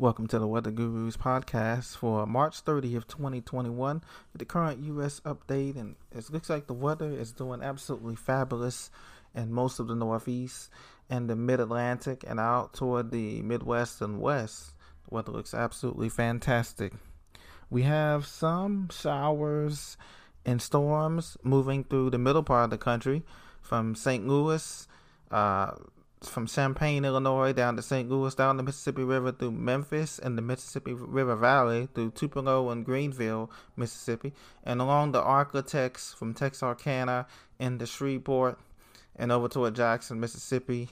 Welcome to the Weather Gurus podcast for March 30th, 2021, with the current U.S. update. And it looks like the weather is doing absolutely fabulous in most of the Northeast and the Mid Atlantic and out toward the Midwest and West. The weather looks absolutely fantastic. We have some showers and storms moving through the middle part of the country from St. Louis. Uh, from Champaign, Illinois, down to St. Louis, down the Mississippi River through Memphis and the Mississippi River Valley through Tupelo and Greenville, Mississippi, and along the Arklatex from Texarkana into Shreveport and over toward Jackson, Mississippi,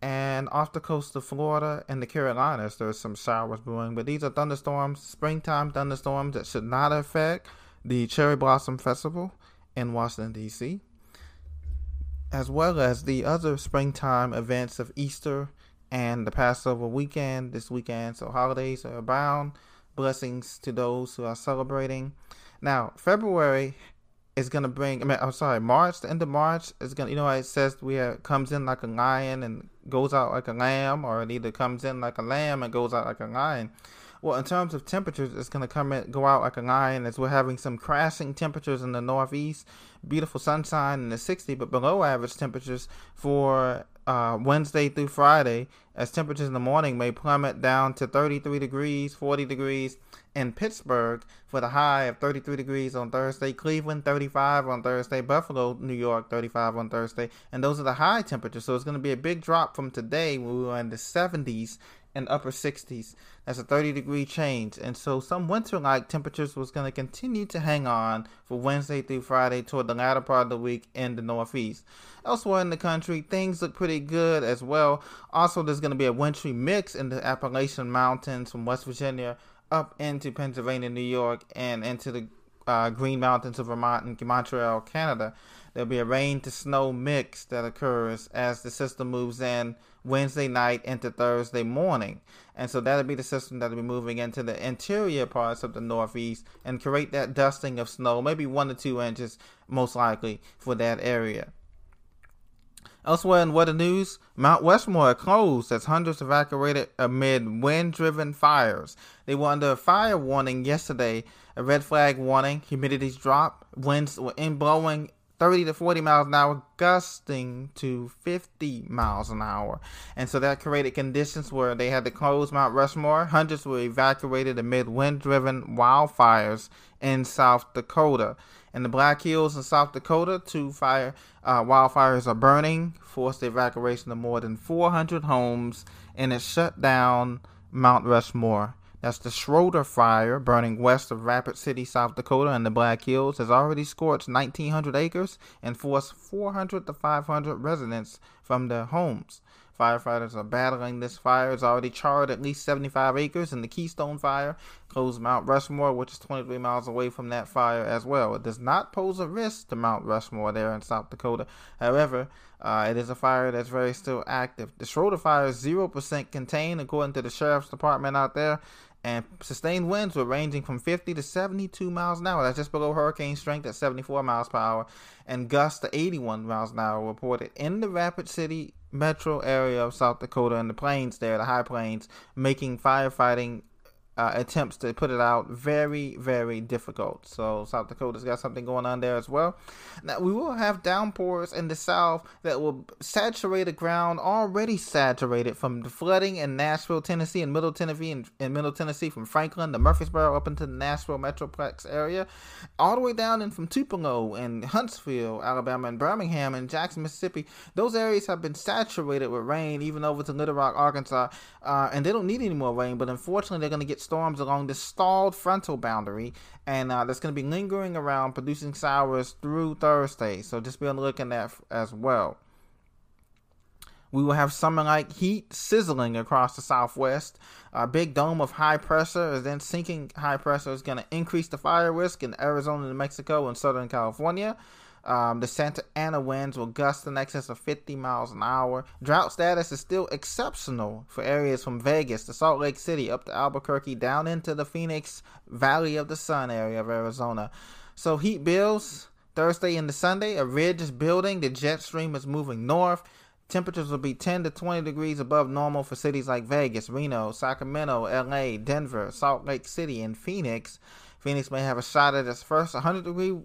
and off the coast of Florida and the Carolinas. There's some showers brewing, but these are thunderstorms, springtime thunderstorms that should not affect the Cherry Blossom Festival in Washington, D.C as well as the other springtime events of Easter and the Passover weekend this weekend. So holidays are abound. Blessings to those who are celebrating. Now, February is gonna bring. I mean, I'm sorry, March. The end of March is gonna. You know, it says we have, comes in like a lion and goes out like a lamb, or it either comes in like a lamb and goes out like a lion. Well, in terms of temperatures, it's going to come in, go out like a lion as we're having some crashing temperatures in the northeast. Beautiful sunshine in the 60, but below average temperatures for uh, Wednesday through Friday, as temperatures in the morning may plummet down to 33 degrees, 40 degrees in Pittsburgh for the high of 33 degrees on Thursday, Cleveland 35 on Thursday, Buffalo, New York 35 on Thursday, and those are the high temperatures. So it's going to be a big drop from today when we were in the 70s and upper 60s. That's a 30 degree change. And so some winter like temperatures was going to continue to hang on for Wednesday through Friday toward the latter part of the week in the Northeast. Elsewhere in the country, things look pretty good as well. Also, there's going to be a wintry mix in the Appalachian Mountains from West Virginia up into Pennsylvania, New York, and into the uh, Green Mountains of Vermont and Montreal, Canada. There'll be a rain to snow mix that occurs as the system moves in Wednesday night into Thursday morning. And so that'll be the system that'll be moving into the interior parts of the Northeast and create that dusting of snow, maybe one to two inches, most likely, for that area. Elsewhere in weather news, Mount Rushmore closed as hundreds evacuated amid wind driven fires. They were under a fire warning yesterday, a red flag warning. Humidity's dropped, winds were in blowing 30 to 40 miles an hour, gusting to 50 miles an hour. And so that created conditions where they had to close Mount Rushmore. Hundreds were evacuated amid wind driven wildfires in South Dakota. In the Black Hills in South Dakota, two fire uh, wildfires are burning, forced the evacuation of more than 400 homes, and it shut down Mount Rushmore. That's the Schroeder Fire, burning west of Rapid City, South Dakota, and the Black Hills, has already scorched 1,900 acres and forced 400 to 500 residents from their homes. Firefighters are battling this fire. It's already charred at least 75 acres, and the Keystone Fire closed Mount Rushmore, which is 23 miles away from that fire as well. It does not pose a risk to Mount Rushmore there in South Dakota. However, uh, it is a fire that's very still active. The Schroeder Fire is 0% contained, according to the Sheriff's Department out there, and sustained winds were ranging from 50 to 72 miles an hour. That's just below hurricane strength at 74 miles per hour, and gusts to 81 miles an hour reported in the Rapid City metro area of South Dakota and the plains there, the high plains, making firefighting uh, attempts to put it out very, very difficult. So South Dakota's got something going on there as well. Now we will have downpours in the south that will saturate the ground already saturated from the flooding in Nashville, Tennessee, and Middle Tennessee, and Middle Tennessee from Franklin to Murfreesboro up into the Nashville metroplex area, all the way down in from Tupelo and Huntsville, Alabama, and Birmingham and Jackson, Mississippi. Those areas have been saturated with rain, even over to Little Rock, Arkansas, uh, and they don't need any more rain. But unfortunately, they're going to get storms along the stalled frontal boundary, and uh, that's going to be lingering around, producing showers through Thursday. So just be on the lookout that as well. We will have summer-like heat sizzling across the southwest. A big dome of high pressure is then sinking high pressure is going to increase the fire risk in Arizona, New Mexico, and Southern California. Um, the Santa Ana winds will gust in excess of 50 miles an hour. Drought status is still exceptional for areas from Vegas to Salt Lake City up to Albuquerque down into the Phoenix Valley of the Sun area of Arizona. So heat bills Thursday into Sunday, a ridge is building. The jet stream is moving north. Temperatures will be 10 to 20 degrees above normal for cities like Vegas, Reno, Sacramento, LA, Denver, Salt Lake City, and Phoenix. Phoenix may have a shot at its first 100 degree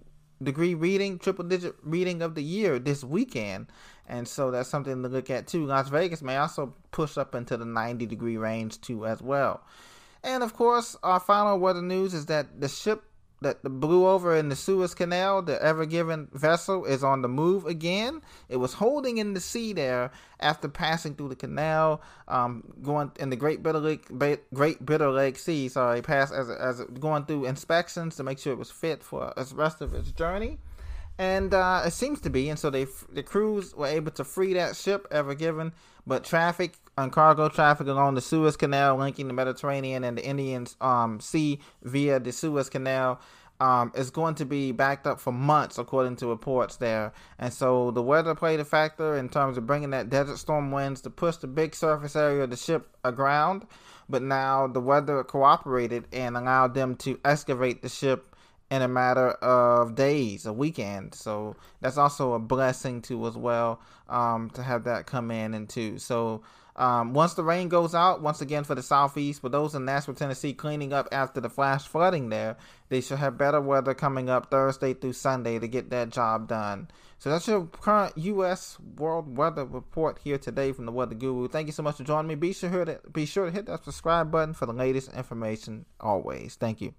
degree reading, triple digit reading of the year this weekend. And so that's something to look at too. Las Vegas may also push up into the 90 degree range too as well. And of course, our final weather news is that the ship that blew over in the Suez Canal, the Ever Given vessel, is on the move again. It was holding in the sea there after passing through the canal, um, going in the Great Bitter Lake, Great Bitter Lake Sea. Sorry, passed as as going through inspections to make sure it was fit for the rest of its journey. And uh, it seems to be, and so they the crews were able to free that ship, Ever Given, but traffic and cargo traffic along the Suez Canal linking the Mediterranean and the Indian um, Sea via the Suez Canal um, is going to be backed up for months, according to reports there. And so the weather played a factor in terms of bringing that desert storm winds to push the big surface area of the ship aground. But now the weather cooperated and allowed them to excavate the ship in a matter of days, a weekend. So that's also a blessing too, as well, um, to have that come in and too. So um, once the rain goes out, once again for the southeast, for those in Nashville, Tennessee, cleaning up after the flash flooding there, they should have better weather coming up Thursday through Sunday to get that job done. So that's your current U.S. world weather report here today from the Weather Guru. Thank you so much for joining me. Be sure to be sure to hit that subscribe button for the latest information always. Thank you.